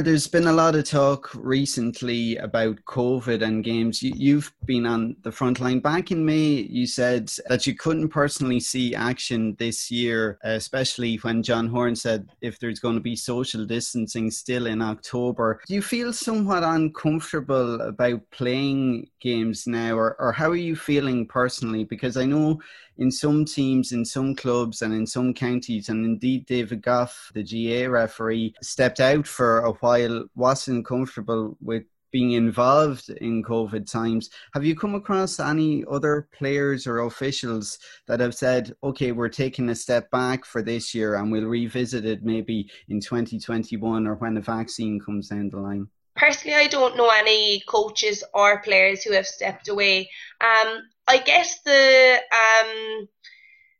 There's been a lot of talk recently about COVID and games. You, have been on the front line. Back in May, you said that you couldn't personally see action this year, especially when John Horan said if there's going to be social distancing still in October. Do you feel somewhat uncomfortable about playing games now, or, or how are you feeling personally? Because I know in some teams, in some clubs, and in some counties, and indeed David Gough, the GAA referee, stepped out for a while, wasn't comfortable with being involved in COVID times. Have you come across any other players or officials that have said, okay, we're taking a step back for this year and we'll revisit it maybe in 2021 or when the vaccine comes down the line? Personally, I don't know any coaches or players who have stepped away. Um, I guess the um,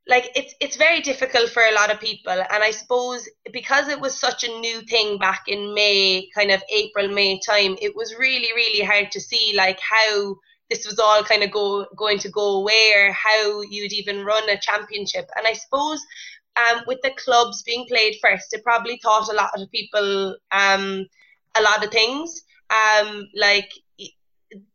like it's it's very difficult for a lot of people, and I suppose because it was such a new thing back in May, kind of April May time, it was really really hard to see like how this was all kind of go going to go away or how you'd even run a championship. And I suppose um, with the clubs being played first, it probably taught a lot of people um, a lot of things. Um, like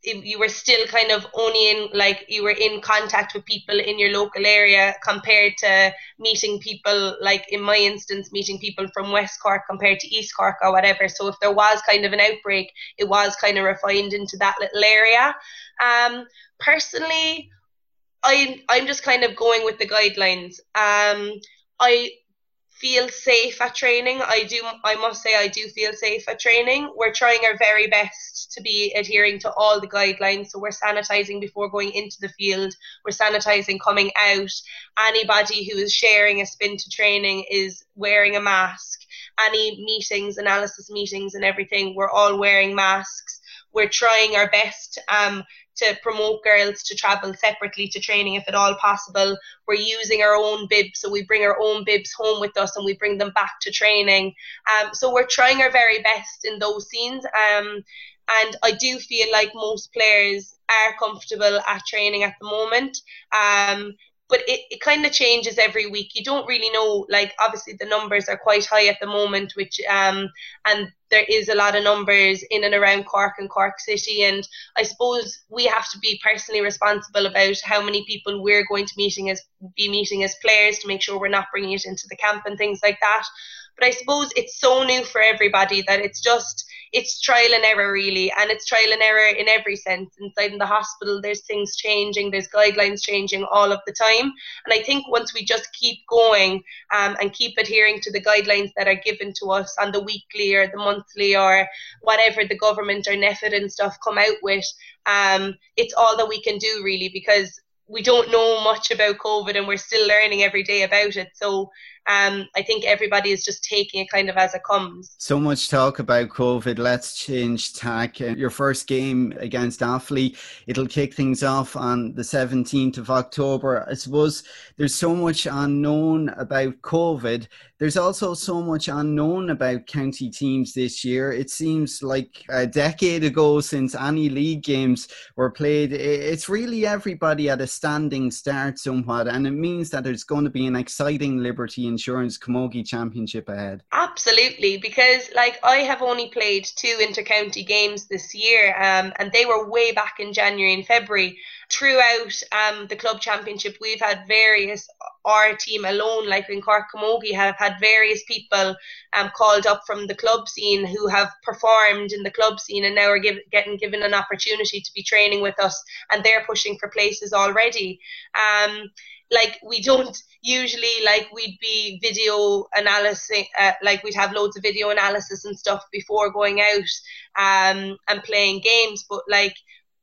you were still kind of only in like you were in contact with people in your local area compared to meeting people like in my instance meeting people from west cork compared to east cork or whatever. So if there was kind of an outbreak it was kind of refined into that little area. Um personally i i'm just kind of going with the guidelines. Um i feel safe at training. I do I must say I do feel safe at training. We're trying our very best to be adhering to all the guidelines. So we're sanitizing before going into the field. We're sanitizing coming out. Anybody who is sharing a spin to training is wearing a mask. Any meetings, analysis meetings and everything, we're all wearing masks. We're trying our best um, to promote girls to travel separately to training if at all possible. We're using our own bibs, so we bring our own bibs home with us and we bring them back to training. Um, so we're trying our very best in those scenes. Um, and I do feel like most players are comfortable at training at the moment. Um, but it, it kind of changes every week. You don't really know, like obviously the numbers are quite high at the moment, which um and there is a lot of numbers in and around Cork and Cork City, and I suppose we have to be personally responsible about how many people we're going to meeting as be meeting as players to make sure we're not bringing it into the camp and things like that. But I suppose it's so new for everybody that it's just it's trial and error really, and it's trial and error in every sense. Inside in the hospital, there's things changing, there's guidelines changing all of the time, and I think once we just keep going um, and keep adhering to the guidelines that are given to us on the weekly or the monthly or whatever the government or NPHET and stuff come out with, um, it's all that we can do really because we don't know much about COVID and we're still learning every day about it. So um, I think everybody is just taking it kind of as it comes. So much talk about COVID. Let's change tack. Uh, your first game against Offaly, it'll kick things off on the 17th of October. I suppose there's so much unknown about COVID. There's also so much unknown about county teams this year. It seems like a decade ago since any league games were played. It's really everybody at a standing start somewhat, and it means that there's going to be an exciting Liberty in Insurance Camogie Championship ahead? Absolutely, because like I have only played two intercounty games this year, um, and they were way back in January and February. Throughout um, the club championship, we've had various our team alone, like in Cork Camogie, have had various people um, called up from the club scene who have performed in the club scene and now are give, getting given an opportunity to be training with us, and they're pushing for places already. Um, like we don't usually like we'd be video analysis uh, like we'd have loads of video analysis and stuff before going out um and playing games but like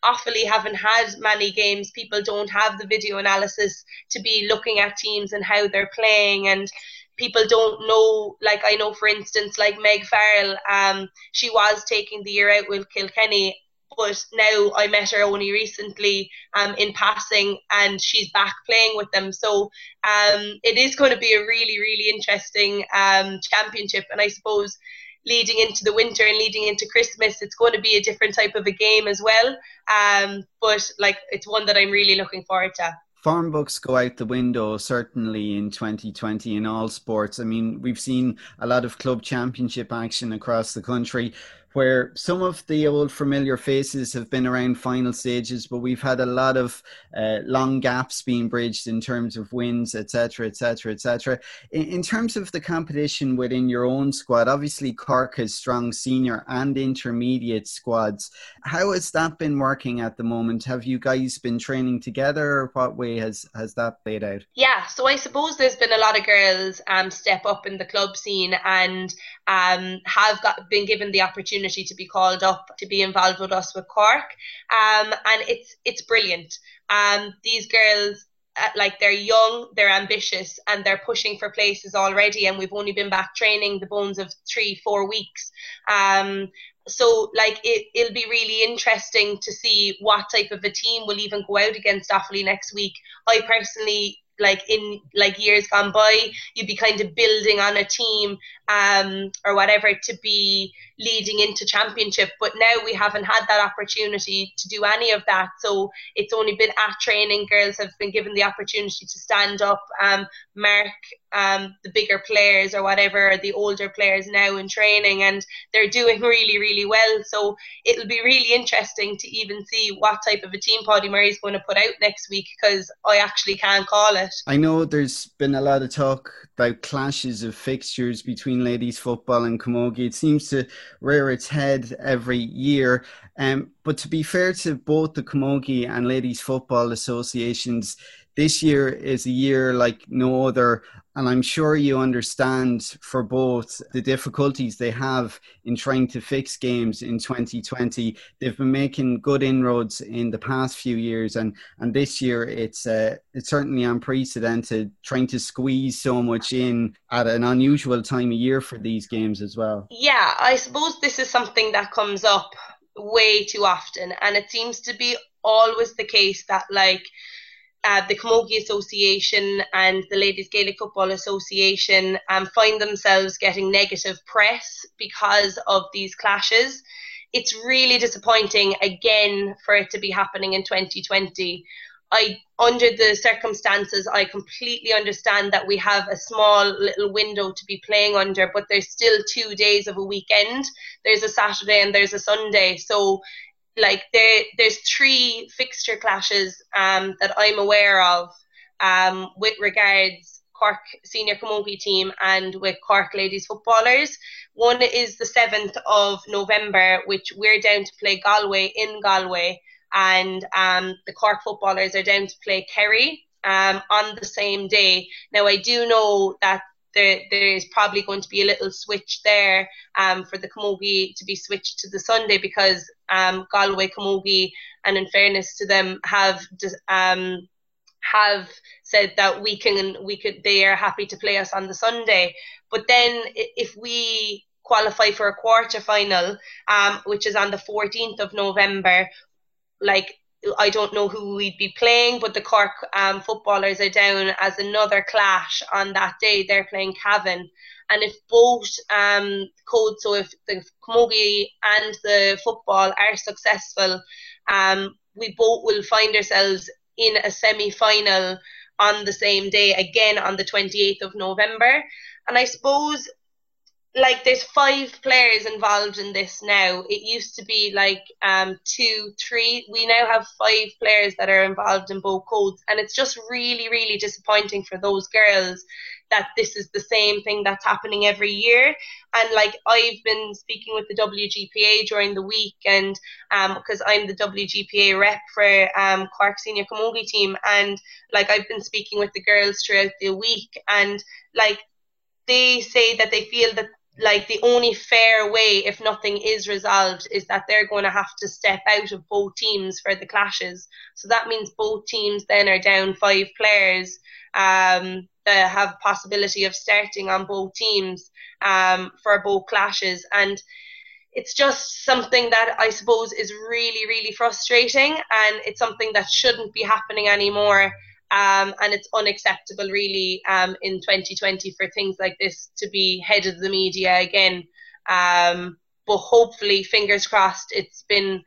Offaly haven't had many games. People don't have the video analysis to be looking at teams and how they're playing and people don't know like I know for instance like Meg Farrell um she was taking the year out with Kilkenny but now I met her only recently um, in passing and she's back playing with them. So um, it is going to be a really, really interesting um, championship. And I suppose leading into the winter and leading into Christmas, it's going to be a different type of a game as well. Um, but like it's one that I'm really looking forward to. Farm books go out the window certainly in 2020 in all sports. I mean, we've seen a lot of club championship action across the country where some of the old familiar faces have been around final stages, but we've had a lot of uh, long gaps being bridged in terms of wins, etc., etc., etc. In terms of the competition within your own squad, obviously Cork has strong senior and intermediate squads. How has that been working at the moment? Have you guys been training together, what way has has that played out? Yeah, so I suppose there's been a lot of girls um, step up in the club scene and um, have got been given the opportunity to be called up to be involved with us with Cork, um, and it's it's brilliant. Um, these girls, uh, like they're young, they're ambitious, and they're pushing for places already. And we've only been back training the bones of three, four weeks. Um, so like it, it'll be really interesting to see what type of a team will even go out against Offaly next week. I personally like in like years gone by you'd be kind of building on a team um or whatever to be leading into championship. But now we haven't had that opportunity to do any of that. So it's only been at training girls have been given the opportunity to stand up um mark um, the bigger players or whatever, the older players now in training, and they're doing really, really well. So it'll be really interesting to even see what type of a team Paudie Murray's going to put out next week because I actually can't call I know there's been a lot of talk about clashes of fixtures between ladies football and Camogie. It seems to rear its head every year. Um, but to be fair to both the Camogie and ladies football associations, this year is a year like no other. And I'm sure you understand for both the difficulties they have in trying to fix games in 2020. They've been making good inroads in the past few years, and, and this year it's uh, it's certainly unprecedented trying to squeeze so much in at an unusual time of year for these games as well. Yeah, I suppose this is something that comes up way too often, and it seems to be always the case that like uh, the Camogie Association and the Ladies Gaelic Football Association um, find themselves getting negative press because of these clashes. It's really disappointing again for it to be happening in 2020. I, under the circumstances, I completely understand that we have a small little window to be playing under, but there's still two days of a weekend. There's a Saturday and there's a Sunday. So like there there's three fixture clashes um, that I'm aware of um, with regards Cork senior camogie team and with Cork ladies footballers. One is the 7th of November, which we're down to play Galway in Galway, and um, the Cork footballers are down to play Kerry um, on the same day. Now, I do know that there there is probably going to be a little switch there um, for the camogie to be switched to the Sunday because um, Galway camogie, and in fairness to them, have um, have said that we can we could they are happy to play us on the Sunday. But then if we qualify for a quarter final, um, which is on the 14th of November, like I don't know who we'd be playing, but the Cork um, footballers are down as another clash on that day. They're playing Cavan. And if both um, codes, so if the Camogie and the football are successful, um, we both will find ourselves in a semi final on the same day, again on the 28th of November. And I suppose like there's five players involved in this now. It used to be like um two, three. We now have five players that are involved in both codes, and it's just really, really disappointing for those girls that this is the same thing that's happening every year. And like I've been speaking with the WGPA during the week, and um because I'm the WGPA rep for um Cork Senior Camogie team, and like I've been speaking with the girls throughout the week, and like they say that they feel that like the only fair way if nothing is resolved is that they're going to have to step out of both teams for the clashes. So that means both teams then are down five players um, that have possibility of starting on both teams um, for both clashes. And it's just something that I suppose is really really frustrating and it's something that shouldn't be happening anymore um, and it's unacceptable, really, um, in 2020 for things like this to be head of the media again. Um, but hopefully, fingers crossed, it's been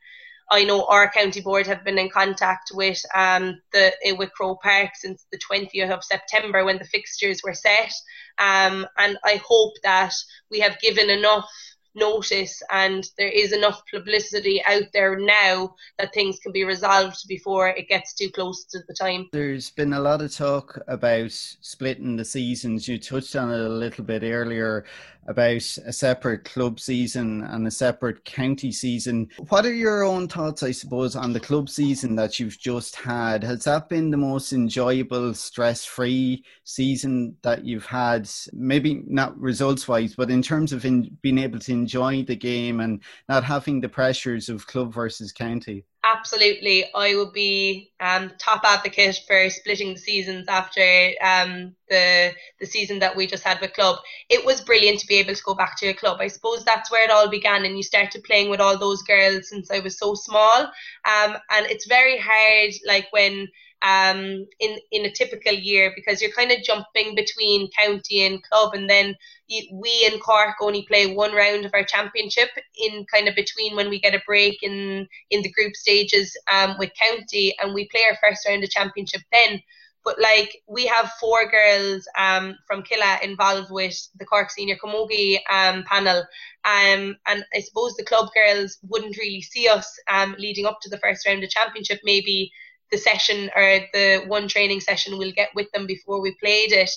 I know our county board have been in contact with um, the with Croke Park since the 20th of September when the fixtures were set, um, and I hope that we have given enough notice and there is enough publicity out there now that things can be resolved before it gets too close to the time. There's been a lot of talk about splitting the seasons. You touched on it a little bit earlier about a separate club season and a separate county season. What are your own thoughts, I suppose, on the club season that you've just had? Has that been the most enjoyable, stress free season that you've had? Maybe not results wise, but in terms of in, being able to enjoy the game and not having the pressures of club versus county? Absolutely, I would be um, top advocate for splitting the seasons after um, the the season that we just had with club. It was brilliant to be able to go back to a club. I suppose that's where it all began, and you started playing with all those girls since I was so small. Um, and it's very hard, like when um, in in a typical year because you're kind of jumping between county and club, and then you, we in Cork only play one round of our championship in kind of between when we get a break in in the group stages um, with county, and we play our first round of championship then. But like we have four girls um, from Killeagh involved with the Cork Senior Camogie um, panel, um, and I suppose the club girls wouldn't really see us um, leading up to the first round of championship. Maybe the session or the one training session we'll get with them before we played it.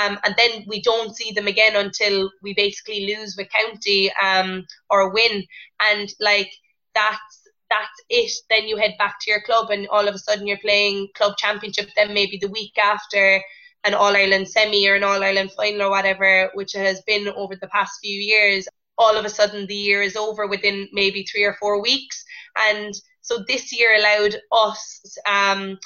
Um, and then we don't see them again until we basically lose with county um, or win. And like that's that's it. Then you head back to your club and all of a sudden you're playing club championship then maybe the week after an all ireland semi or an all ireland final or whatever which has been over the past few years. All of a sudden the year is over within maybe three or four weeks. And so this year allowed us, um,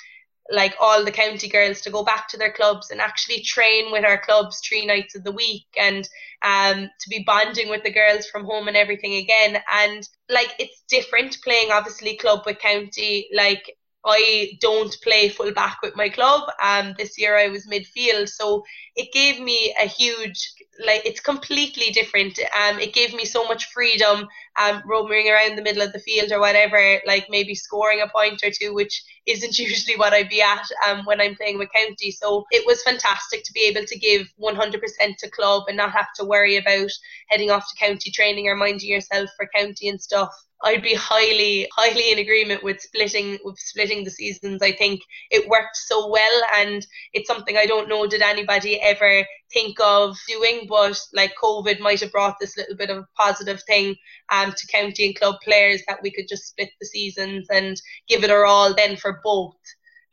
like all the county girls, to go back to their clubs and actually train with our clubs three nights of the week and um, to be bonding with the girls from home and everything again. And like it's different playing obviously club with county. Like I don't play full back with my club. Um, this year I was midfield, so it gave me a huge like it's completely different. Um, it gave me so much freedom. Um, roaming around the middle of the field or whatever, like maybe scoring a point or two, which isn't usually what I'd be at um when I'm playing with county. So it was fantastic to be able to give 100% to club and not have to worry about heading off to county training or minding yourself for county and stuff. I'd be highly, highly in agreement with splitting with splitting the seasons. I think it worked so well, and it's something I don't know did anybody ever think of doing, but like COVID might have brought this little bit of a positive thing um, to county and club players that we could just split the seasons and give it our all then for both,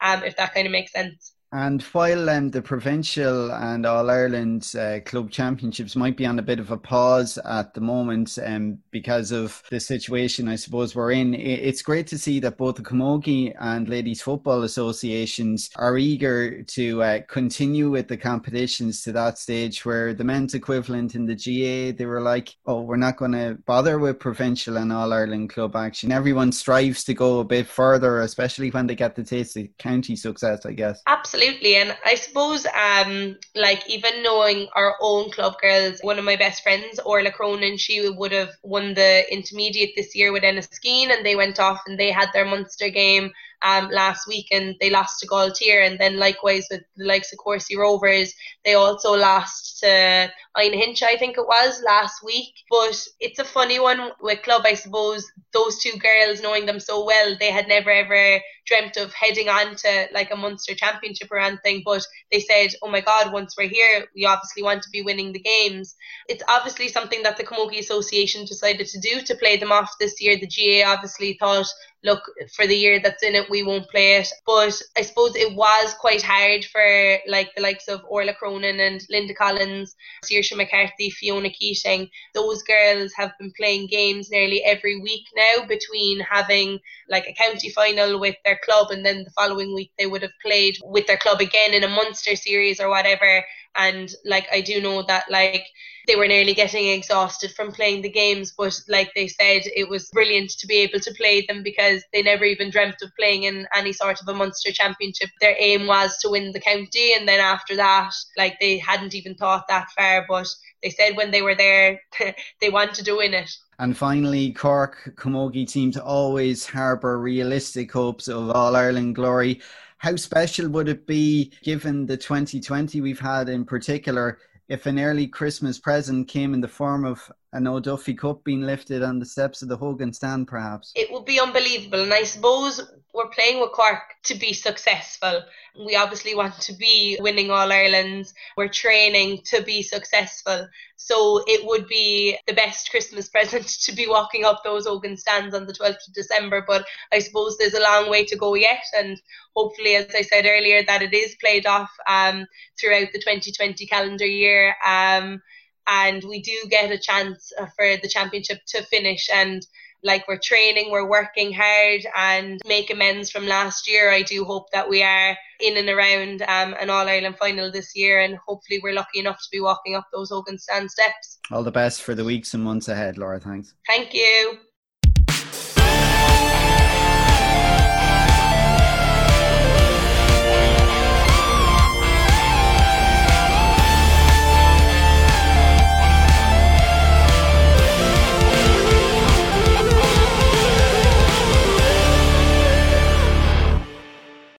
um, if that kind of makes sense. And while um, the provincial and All Ireland uh, club championships might be on a bit of a pause at the moment um, because of the situation I suppose we're in, it's great to see that both the Camogie and Ladies Football Associations are eager to uh, continue with the competitions to that stage where the men's equivalent in the GAA, they were like, oh, we're not going to bother with provincial and All Ireland club action. Everyone strives to go a bit further, especially when they get the taste of county success, I guess. Absolutely absolutely. And I suppose, um, like even knowing our own club girls, one of my best friends, Orla Cronin, she would have won the intermediate this year with Enniskeane, and they went off and they had their Munster game um, last week and they lost to Galtier. And then likewise with the likes of Courcey Rovers, they also lost to Inahincha, I think it was, last week. But it's a funny one with club, I suppose. Those two girls, knowing them so well, they had never ever dreamt of heading on to like a Munster championship or anything. But they said, oh my God, once we're here, we obviously want to be winning the games. It's obviously something that the Camogie Association decided to do to play them off this year. The GAA obviously thought, look, for the year that's in it, we won't play it. But I suppose it was quite hard for like the likes of Orla Cronin and Linda Collins, Saoirse McCarthy, Fiona Keating. Those girls have been playing games nearly every week now between having like a county final with their club and then the following week they would have played with their club again in a Munster series or whatever. And like I do know that like they were nearly getting exhausted from playing the games but like they said it was brilliant to be able to play them because they never even dreamt of playing in any sort of a Munster championship their aim was to win the county and then after that like they hadn't even thought that far but they said when they were there they wanted to win it and finally, Cork Camogie team to always harbour realistic hopes of All Ireland glory. How special would it be, given the 2020 we've had in particular, if an early Christmas present came in the form of an O'Duffy Cup being lifted on the steps of the Hogan stand, perhaps? It would be unbelievable. And I suppose we're playing with Cork to be successful. We obviously want to be winning All Irelands. We're training to be successful. So it would be the best Christmas present to be walking up those Hogan stands on the 12th of December. But I suppose there's a long way to go yet. And hopefully, as I said earlier, that it is played off um, throughout the 2020 calendar year. Um, and we do get a chance uh, for the championship to finish and like we're training, we're working hard and make amends from last year. I do hope that we are in and around um, an All Ireland final this year, and hopefully we're lucky enough to be walking up those Hogan Stand steps. All the best for the weeks and months ahead, Laura. Thanks. Thank you.